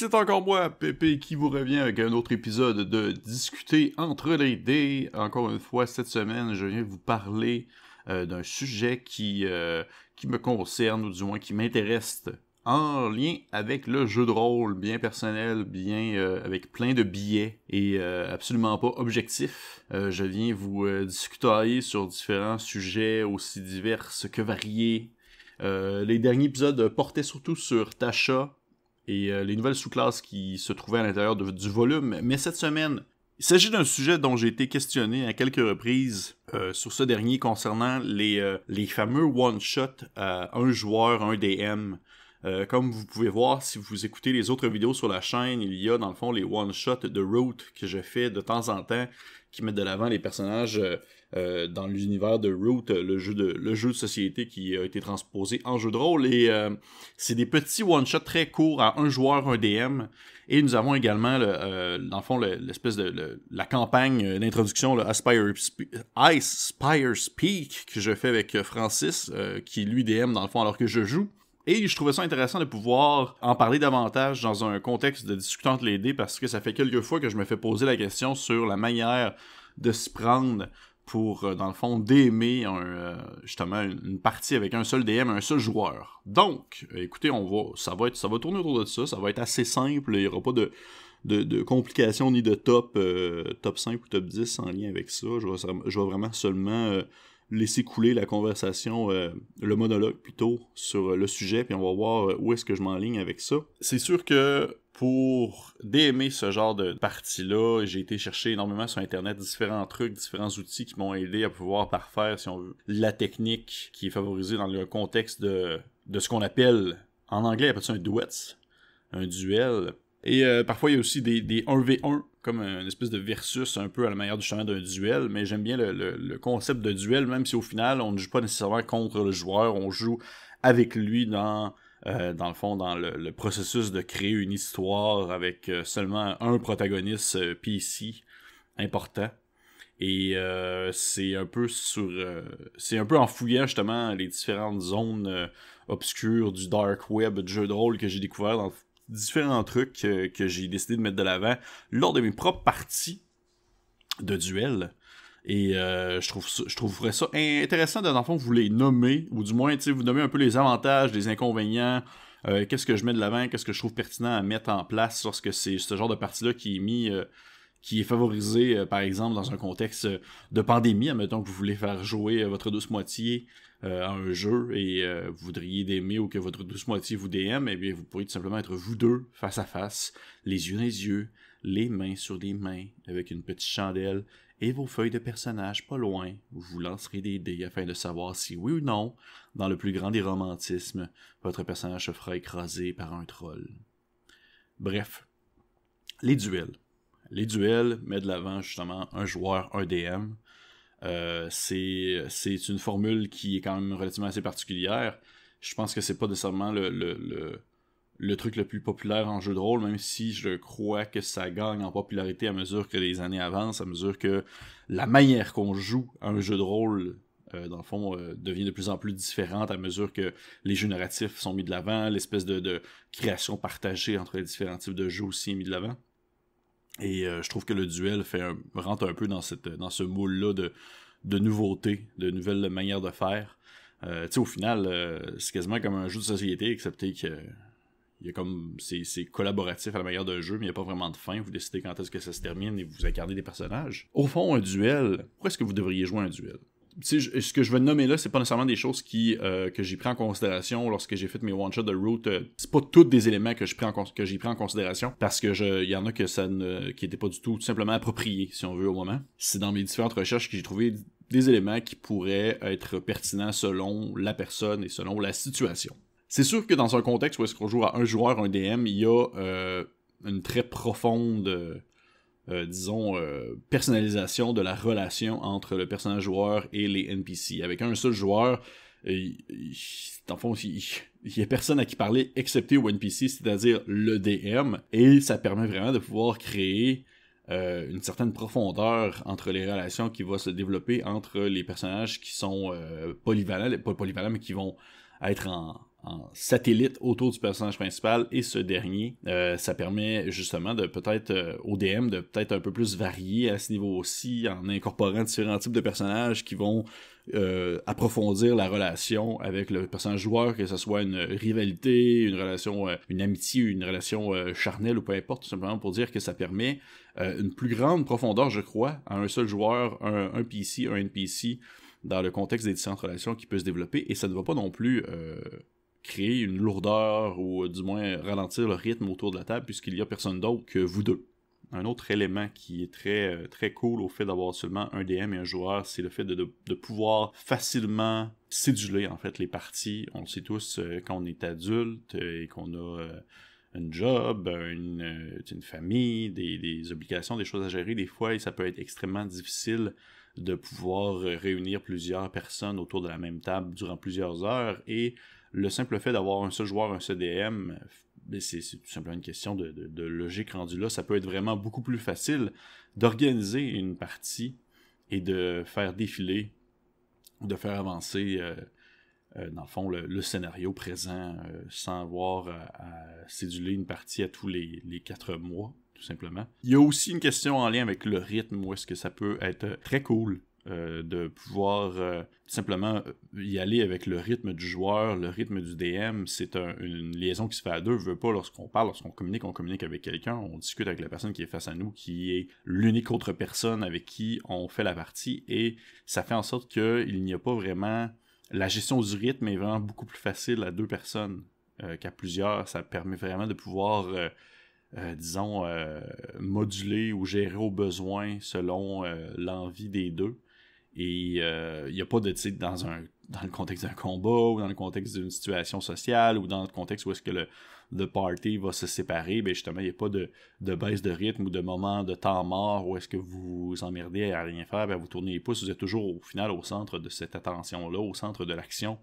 c'est encore moi, Pépé, qui vous revient avec un autre épisode de Discuter entre les dés. Encore une fois, cette semaine, je viens vous parler euh, d'un sujet qui, euh, qui me concerne, ou du moins qui m'intéresse en lien avec le jeu de rôle, bien personnel, bien euh, avec plein de billets et absolument pas objectif. je viens vous discuter sur différents sujets aussi divers que variés. les derniers épisodes portaient surtout sur Tasha, et euh, les nouvelles sous-classes qui se trouvaient à l'intérieur du volume. Mais cette semaine, il s'agit d'un sujet dont j'ai été questionné à quelques reprises euh, sur ce dernier concernant les, euh, les fameux one-shot à un joueur, un DM. Comme vous pouvez voir, si vous écoutez les autres vidéos sur la chaîne, il y a dans le fond les one-shots de Root que je fais de temps en temps qui mettent de l'avant les personnages euh, dans l'univers de Root, le jeu de, le jeu de société qui a été transposé en jeu de rôle. Et euh, c'est des petits one-shots très courts à un joueur, un DM. Et nous avons également, le, euh, dans le fond, l'espèce de la campagne d'introduction, le Aspire, Spire Speak, que je fais avec Francis, qui lui DM dans le fond alors que je joue. Et je trouvais ça intéressant de pouvoir en parler davantage dans un contexte de discutant les dés parce que ça fait quelques fois que je me fais poser la question sur la manière de se prendre pour, euh, dans le fond, d'aimer euh, justement une partie avec un seul DM, un seul joueur. Donc, écoutez, on va, ça va être, ça va tourner autour de ça, ça va être assez simple, il n'y aura pas de, de, complications ni de top, euh, top 5 ou top 10 en lien avec ça. Je vais vraiment seulement laisser couler la conversation, le monologue plutôt, sur le sujet, puis on va voir où est-ce que je m'enligne avec ça. C'est sûr que pour d'aimer ce genre de partie-là, j'ai été chercher énormément sur Internet différents trucs, différents outils qui m'ont aidé à pouvoir parfaire, si on veut, la technique qui est favorisée dans le contexte de, de ce qu'on appelle, en anglais, on appelle ça un duet, un duel. Et euh, parfois, il y a aussi des, des 1v1, comme une espèce de versus un peu à la manière du chemin d'un duel, mais j'aime bien le, concept de duel, même si au final, on ne joue pas nécessairement contre le joueur, on joue avec lui dans euh, dans le fond, dans le, processus de créer une histoire avec euh, seulement un protagoniste euh, PC important. Et c'est un peu sur. c'est un peu en fouillant justement les différentes zones obscures du dark web de jeux de rôle que j'ai découvert dans différents trucs que j'ai décidé de mettre de l'avant lors de mes propres parties de duel. Et euh, je, trouve je trouverais ça intéressant de, dans le fond, vous les nommer, ou du moins, vous nommer un peu les avantages, les inconvénients, euh, qu'est-ce que je mets de l'avant, qu'est-ce que je trouve pertinent à mettre en place lorsque c'est ce genre de partie-là qui est mis, euh, qui est favorisé, par exemple, dans un contexte de pandémie, admettons que vous voulez faire jouer votre douce moitié à un jeu et vous voudriez d'aimer ou que votre douce moitié vous DM, eh bien, vous pourriez tout simplement être vous deux, face à face, les yeux dans les yeux, les mains sur les mains, avec une petite chandelle et vos feuilles de personnages pas loin, où vous lancerez des dés afin de savoir si oui ou non, dans le plus grand des romantismes, votre personnage se fera écraser par un troll. Bref, les duels. Les duels mettent de l'avant justement un joueur, un DM. Euh, c'est une formule qui est quand même relativement assez particulière. Je pense que c'est pas nécessairement le, le le truc le plus populaire en jeu de rôle, même si je crois que ça gagne en popularité à mesure que les années avancent, à mesure que la manière qu'on joue à un jeu de rôle, euh, dans le fond, euh, devient de plus en plus différente à mesure que les jeux narratifs sont mis de l'avant, l'espèce de, création partagée entre les différents types de jeux aussi est mis de l'avant. Et euh, je trouve que le duel fait rentre un peu dans, cette, dans ce moule-là de, de nouveautés, de nouvelles manières de faire. tu sais, au final, c'est quasiment comme un jeu de société, excepté que y a comme c'est collaboratif à la manière d'un jeu, mais il n'y a pas vraiment de fin. Vous décidez quand est-ce que ça se termine et vous incarnez des personnages. Au fond, un duel, pourquoi est-ce que vous devriez jouer un duel? Ce que je vais nommer là, c'est pas nécessairement des choses qui, euh, que j'ai pris en considération lorsque j'ai fait mes one-shots de route. Euh, c'est pas tous des éléments que j'ai pris, en, considération parce que il y en a que ça qui étaient pas du tout, tout simplement appropriés, si on veut, au moment. C'est dans mes différentes recherches que j'ai trouvé des éléments qui pourraient être pertinents selon la personne et selon la situation. C'est sûr que dans un contexte où est-ce qu'on joue à un joueur, un DM, il y a euh, une très profonde, euh, euh, disons, personnalisation de la relation entre le personnage joueur et les NPC. Avec un seul joueur, il, dans le fond, il, n'y a personne à qui parler excepté au NPC, c'est-à-dire le DM, et ça permet vraiment de pouvoir créer une certaine profondeur entre les relations qui vont se développer entre les personnages qui sont polyvalents, pas polyvalents, mais qui vont être en, satellite autour du personnage principal et ce dernier. Euh, ça permet justement de peut-être euh, au DM de peut-être un peu plus varier à ce niveau aussi en incorporant différents types de personnages qui vont euh, approfondir la relation avec le personnage joueur, que ce soit une rivalité, une relation, une amitié, une relation charnelle ou peu importe, tout simplement pour dire que ça permet une plus grande profondeur, je crois, à un seul joueur, un, un PC, un NPC dans le contexte des différentes relations qui peut se développer et ça ne va pas non plus créer une lourdeur ou du moins ralentir le rythme autour de la table puisqu'il y a personne d'autre que vous deux. Un autre élément qui est très, euh, très cool au fait d'avoir seulement un DM et un joueur, c'est le fait de, de, pouvoir facilement céduler en fait les parties. On le sait tous euh, quand on est adulte et qu'on a euh, un job, une, une famille, des, des, obligations, des choses à gérer, des fois ça peut être extrêmement difficile de pouvoir réunir plusieurs personnes autour de la même table durant plusieurs heures et le simple fait d'avoir un seul joueur, un CDM, ben, c'est tout simplement une question de, logique rendue là. Ça peut être vraiment beaucoup plus facile d'organiser une partie et de faire défiler, de faire avancer, euh, euh, dans le fond, le, scénario présent euh, sans avoir à, céduler une partie à tous les, les quatre mois, tout simplement. Il y a aussi une question en lien avec le rythme, où est-ce que ça peut être très cool euh, de pouvoir euh, simplement euh, y aller avec le rythme du joueur, le rythme du DM. C'est une liaison qui se fait à deux. Je veux pas, lorsqu'on parle, lorsqu'on communique, on communique avec quelqu'un, on discute avec la personne qui est face à nous, qui est l'unique autre personne avec qui on fait la partie, et ça fait en sorte qu'il n'y a pas vraiment... La gestion du rythme est vraiment beaucoup plus facile à deux personnes qu'à plusieurs. Ça permet vraiment de pouvoir... disons, moduler ou gérer au besoin selon l'envie des deux. Et il euh, n'y a pas de, tu dans, un, dans le contexte d'un combat, ou dans le contexte d'une situation sociale, ou dans le contexte où est-ce que le, le party va se séparer, ben justement, il n'y a pas de, de, baisse de rythme ou de moment de temps mort où est-ce que vous vous emmerdez à rien faire, ben vous tournez les pouces, vous êtes toujours au final au centre de cette attention-là, au centre de l'action,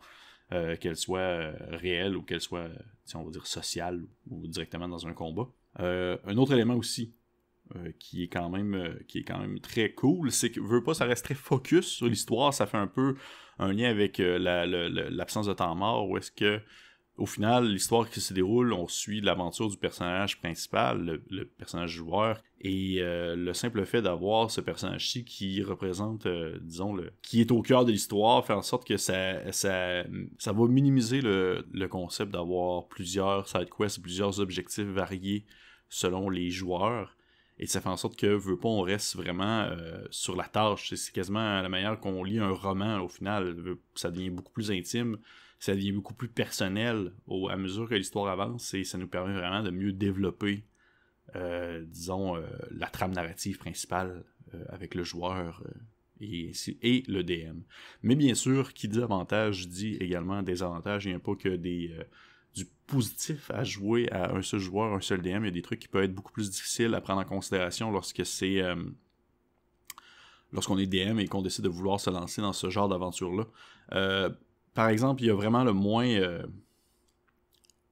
euh, qu'elle soit euh, réelle ou qu'elle soit, si on va dire, sociale ou directement dans un combat. un autre élément aussi euh, qui est quand même euh, qui est quand même très cool c'est que veut pas ça reste très focus sur l'histoire ça fait un peu un lien avec euh, l'absence de temps mort où est-ce que au final l'histoire qui se déroule on suit l'aventure du personnage principal le, personnage joueur et le simple fait d'avoir ce personnage-ci qui représente disons le qui est au cœur de l'histoire fait en sorte que ça ça ça va minimiser le, le concept d'avoir plusieurs side quests plusieurs objectifs variés selon les joueurs et ça fait en sorte que, veut pas, on reste vraiment euh, sur la tâche. C'est quasiment la manière qu'on lit un roman au final. Ça devient beaucoup plus intime, ça devient beaucoup plus personnel au, à mesure que l'histoire avance et ça nous permet vraiment de mieux développer, euh, disons, euh, la trame narrative principale avec le joueur et, et, le DM. Mais bien sûr, qui dit avantage dit également des avantages. Il n'y a pas que des du positif à jouer à un seul joueur, un seul DM. Il y a des trucs qui peuvent être beaucoup plus difficiles à prendre en considération lorsque c'est euh, lorsqu'on est DM et qu'on décide de vouloir se lancer dans ce genre d'aventure-là. Euh, par exemple, il y a vraiment le moins. Euh,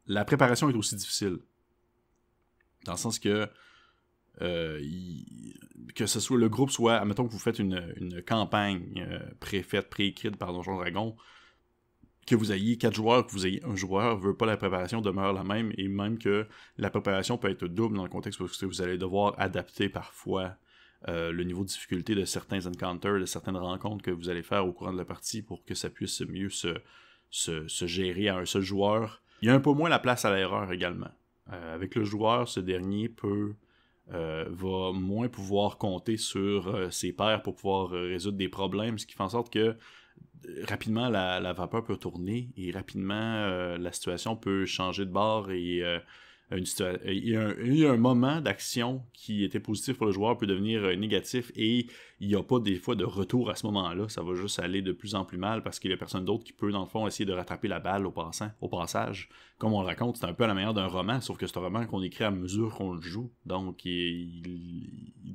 la préparation est aussi difficile. Dans le sens que. que ce soit le groupe soit, admettons que vous faites une, une campagne préfaite, préécrite par Donjon Dragon, que vous ayez quatre joueurs, que vous ayez un joueur, veut pas la préparation demeure la même et même que la préparation peut être double dans le contexte parce que vous allez devoir adapter parfois euh, le niveau de difficulté de certains encounters, de certaines rencontres que vous allez faire au courant de la partie pour que ça puisse mieux se, se, gérer à un seul joueur. Il y a un peu moins la place à l'erreur également. Euh, avec le joueur, ce dernier peut euh, va moins pouvoir compter sur ses pairs pour pouvoir résoudre des problèmes, ce qui fait en sorte que rapidement la, vapeur peut tourner et rapidement euh, la situation peut changer de bord et euh, une il, y a un, moment d'action qui était positif pour le joueur peut devenir euh, négatif et il n'y a pas des fois de retour à ce moment-là. Ça va juste aller de plus en plus mal parce qu'il n'y a personne d'autre qui peut, dans le fond, essayer de rattraper la balle au, passage. Comme on le raconte, c'est un peu à la manière d'un roman, sauf que c'est un roman qu'on écrit à mesure qu'on le joue. Donc, il,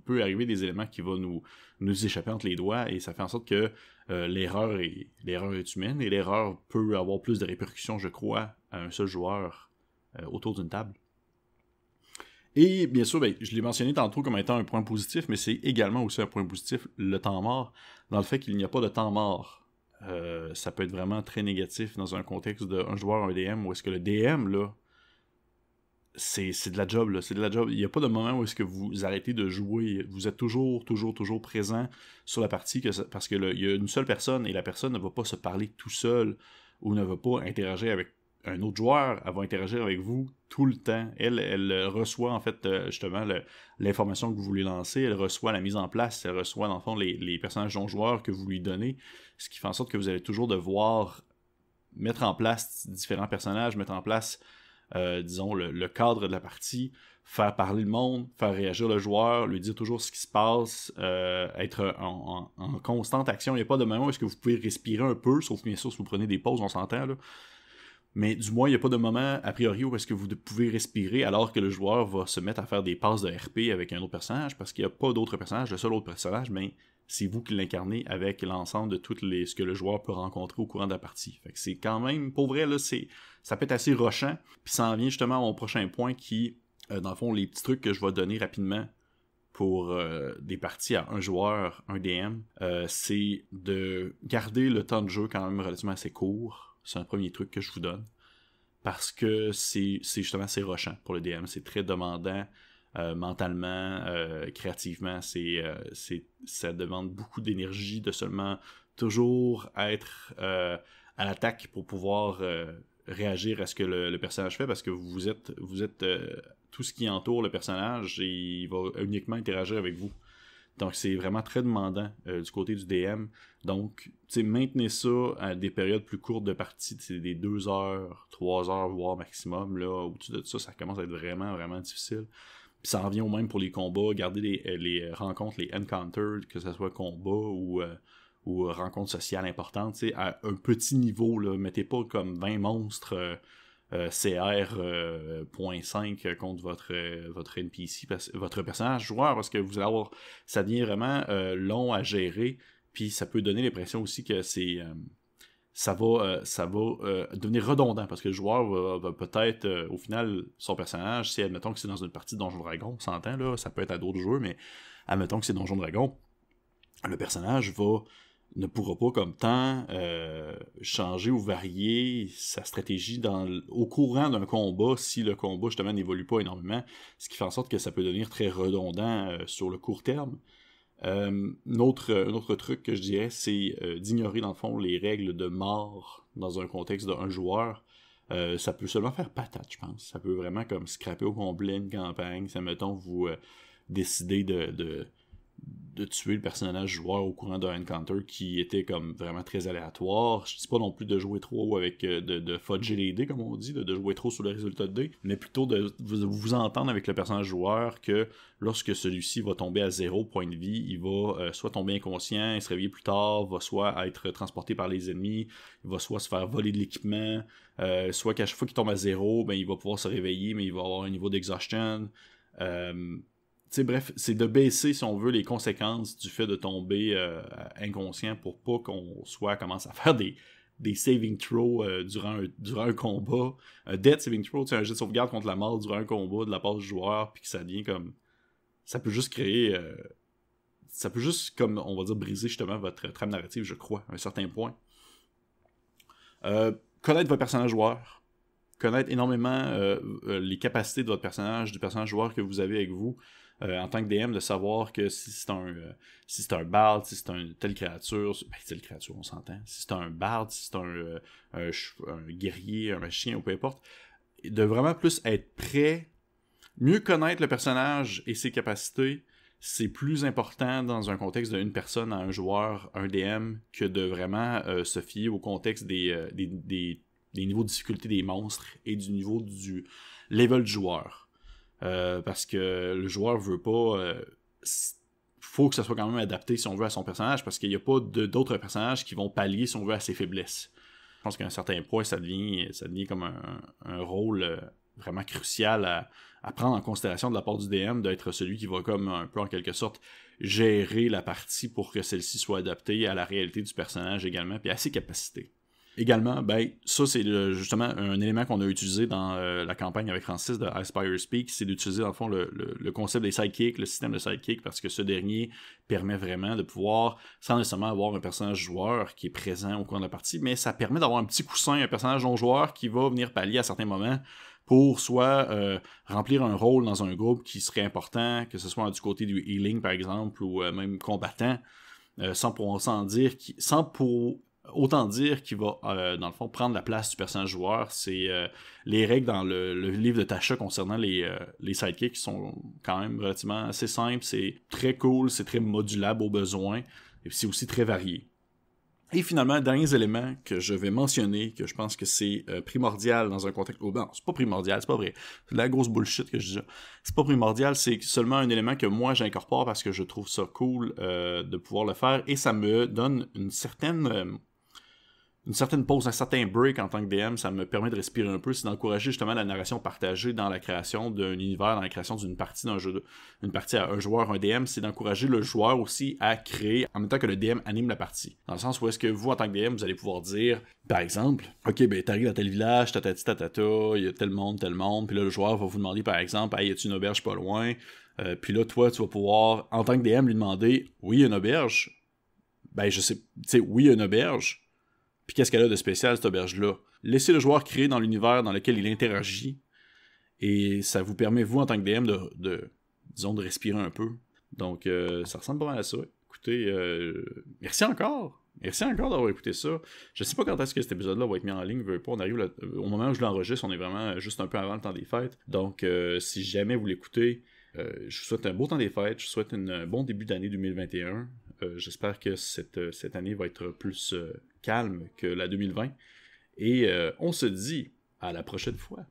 peut arriver des éléments qui vont nous, nous échapper entre les doigts et ça fait en sorte que l'erreur est, l'erreur est humaine et l'erreur peut avoir plus de répercussions, je crois, à un seul joueur euh, autour d'une table. Et bien sûr, ben, je l'ai mentionné tantôt comme étant un point positif, mais c'est également aussi un point positif, le temps mort, dans le fait qu'il n'y a pas de temps mort ça peut être vraiment très négatif dans un contexte d'un joueur, un DM, où est-ce que le DM, là, c'est de la job, là. C'est de la job. Il n'y a pas de moment où est-ce que vous arrêtez de jouer. Vous êtes toujours, toujours, toujours présent sur la partie que parce qu'il y a une seule personne et la personne ne va pas se parler tout seul ou ne va pas interagir avec un autre joueur, va interagir avec vous tout le temps. Elle, elle reçoit en fait euh, justement l'information que vous voulez lancer, elle reçoit la mise en place, elle reçoit dans le fond les, les personnages non joueurs que vous lui donnez, ce qui fait en sorte que vous allez toujours devoir mettre en place différents personnages, mettre en place euh, disons, le, cadre de la partie, faire parler le monde, faire réagir le joueur, lui dire toujours ce qui se passe, euh, être en, constante action. Il n'y a pas de moment où est-ce que vous pouvez respirer un peu, sauf bien sûr si vous prenez des pauses, on s'entend là. Mais du moins, il n'y a pas de moment, a priori, où est-ce que vous pouvez respirer alors que le joueur va se mettre à faire des passes de RP avec un autre personnage, parce qu'il n'y a pas d'autre personnage. Le seul autre personnage, mais c'est vous qui l'incarnez avec l'ensemble de tout ce que le joueur peut rencontrer au courant de la partie. Fait c'est quand même, pour vrai, là, c'est, ça peut être assez rochant. Puis ça en vient justement à mon prochain point qui, euh, dans le fond, les petits trucs que je vais donner rapidement pour euh, des parties à un joueur, un DM, euh, c'est de garder le temps de jeu quand même relativement assez court. C'est un premier truc que je vous donne. Parce que c'est, c'est justement assez rochant pour le DM. C'est très demandant. Euh, mentalement, euh, créativement, c'est, euh, c'est, ça demande beaucoup d'énergie de seulement toujours être à l'attaque pour pouvoir réagir à ce que le, personnage fait parce que vous êtes, vous êtes tout ce qui entoure le personnage et il va uniquement interagir avec vous. Donc c'est vraiment très demandant du côté du DM. Donc, maintenez ça à des périodes plus courtes de partie, des 2 heures, 3 heures, voire maximum. Là, au-dessus de ça, ça commence à être vraiment, vraiment difficile. Puis ça revient au même pour les combats, garder les, euh, les rencontres, les encounters, que ce soit combat ou, euh, ou rencontres sociales importantes, à un petit niveau. Là. Mettez pas comme 20 monstres euh, CR.5 contre votre, NPC, votre personnage joueur, parce que vous allez avoir. Ça devient vraiment long à gérer. Puis ça peut donner l'impression aussi que c'est ça va, euh, ça va euh, devenir redondant parce que le joueur va, peut-être, euh, au final, son personnage, si admettons que c'est dans une partie de Donjon Dragon, on s'entend ça peut être à d'autres jeux, mais admettons que c'est Donjon Dragon, le personnage va ne pourra pas comme tant changer ou varier sa stratégie au courant d'un combat si le combat justement n'évolue pas énormément, ce qui fait en sorte que ça peut devenir très redondant sur le court terme. Euh, un, autre, truc que je dirais, c'est euh, d'ignorer dans le fond les règles de mort dans un contexte d'un joueur. Euh, ça peut seulement faire patate, je pense. Ça peut vraiment comme scraper au complet une campagne. Ça mettons vous décidez de de tuer le personnage joueur au courant d'un encounter qui était comme vraiment très aléatoire. Je dis pas non plus de jouer trop avec euh, de, de fudger les dés comme on dit, de, jouer trop sur le résultat de dés, mais plutôt de vous, entendre avec le personnage joueur que lorsque celui-ci va tomber à zéro point de vie, il va euh, soit tomber inconscient, il se réveiller plus tard, va soit être transporté par les ennemis, il va soit se faire voler de l'équipement, euh, soit qu'à chaque fois qu'il tombe à zéro, ben, il va pouvoir se réveiller, mais il va avoir un niveau d'exhaustion bref, c'est de baisser, si on veut, les conséquences du fait de tomber euh, inconscient pour pas qu'on soit commence à faire des, des saving throws euh, durant, un, durant un combat. Un dead saving throw, c'est un jeu de sauvegarde contre la mort durant un combat de la part du joueur, puis que ça devient comme. Ça peut juste créer. Euh, ça peut juste, comme on va dire, briser justement votre trame narrative, je crois, à un certain point. connaître votre personnage joueur. Connaître énormément les capacités de votre personnage, du personnage joueur que vous avez avec vous. Euh, en tant que DM de savoir que si c'est un euh, si c'est un bard, si c'est une telle créature, ben, telle créature, on s'entend. Si c'est un bard, si c'est un, euh, guerrier, un chien ou peu importe, de vraiment plus être prêt, mieux connaître le personnage et ses capacités, c'est plus important dans un contexte d'une personne à un joueur, un DM, que de vraiment se fier au contexte des, des, des, des, niveaux de difficulté des monstres et du niveau du level du joueur. Euh, parce que le joueur veut pas. Euh, faut que ça soit quand même adapté si on veut à son personnage parce qu'il n'y a pas d'autres personnages qui vont pallier si on veut à ses faiblesses. Je pense qu'à un certain point, ça devient, comme un, rôle euh, vraiment crucial à, prendre en considération de la part du DM d'être celui qui va comme un peu en quelque sorte gérer la partie pour que celle-ci soit adaptée à la réalité du personnage également puis à ses capacités. Également, ben, ça, c'est justement un élément qu'on a utilisé dans euh, la campagne avec Francis de Aspire Speak, c'est d'utiliser, dans le fond, le, concept des sidekicks, le système de sidekick, parce que ce dernier permet vraiment de pouvoir, sans nécessairement avoir un personnage joueur qui est présent au cours de la partie, mais ça permet d'avoir un petit coussin, un personnage non-joueur qui va venir pallier à certains moments pour soit euh, remplir un rôle dans un groupe qui serait important, que ce soit du côté du healing par exemple, ou euh, même combattant, sans pour sans dire sans pour autant dire qu'il va dans le fond prendre la place du personnage joueur. C'est les règles dans le, livre de Tasha concernant les, les sidekicks qui sont quand même relativement assez simples. C'est très cool, c'est très modulable au besoin, et c'est aussi très varié. Et finalement, dernier élément que je vais mentionner, que je pense que c'est euh, primordial dans un contexte. Oh, ben, c'est pas primordial, c'est pas vrai. C'est de la grosse bullshit que je dis. C'est pas primordial, c'est seulement un élément que moi j'incorpore parce que je trouve ça cool euh, de pouvoir le faire et ça me donne une certaine. Une certaine pause, un certain break en tant que DM, ça me permet de respirer un peu, c'est d'encourager justement la narration partagée dans la création d'un univers, dans la création d'une partie d'un jeu, une partie à un joueur, un DM, c'est d'encourager le joueur aussi à créer en même temps que le DM anime la partie. Dans le sens où est-ce que vous, en tant que DM, vous allez pouvoir dire, par exemple, ok, ben t'arrives à tel village, tatati tatata, il y a tel monde, tel monde, puis là le joueur va vous demander par exemple, hey, y a-tu une auberge pas loin? Euh, puis là, toi, tu vas pouvoir, en tant que DM, lui demander, oui, une auberge. Ben, je sais, tu sais, oui, une auberge puis qu'est-ce qu'elle a de spécial, cette auberge-là? Laissez le joueur créer dans l'univers dans lequel il interagit. Et ça vous permet, vous, en tant que DM, de, disons, de respirer un peu. Donc, euh, ça ressemble pas mal à ça. Écoutez, euh, merci encore. Merci encore d'avoir écouté ça. Je sais pas quand est-ce que cet épisode-là va être mis en ligne. Pas, on arrive au moment où je l'enregistre, on est vraiment juste un peu avant le temps des fêtes. Donc, euh, si jamais vous l'écoutez, je vous souhaite un beau temps des fêtes. Je vous souhaite un bon début d'année 2021. J'espère que cette, cette, année va être plus calme que la 2020. Et euh, on se dit à la prochaine fois.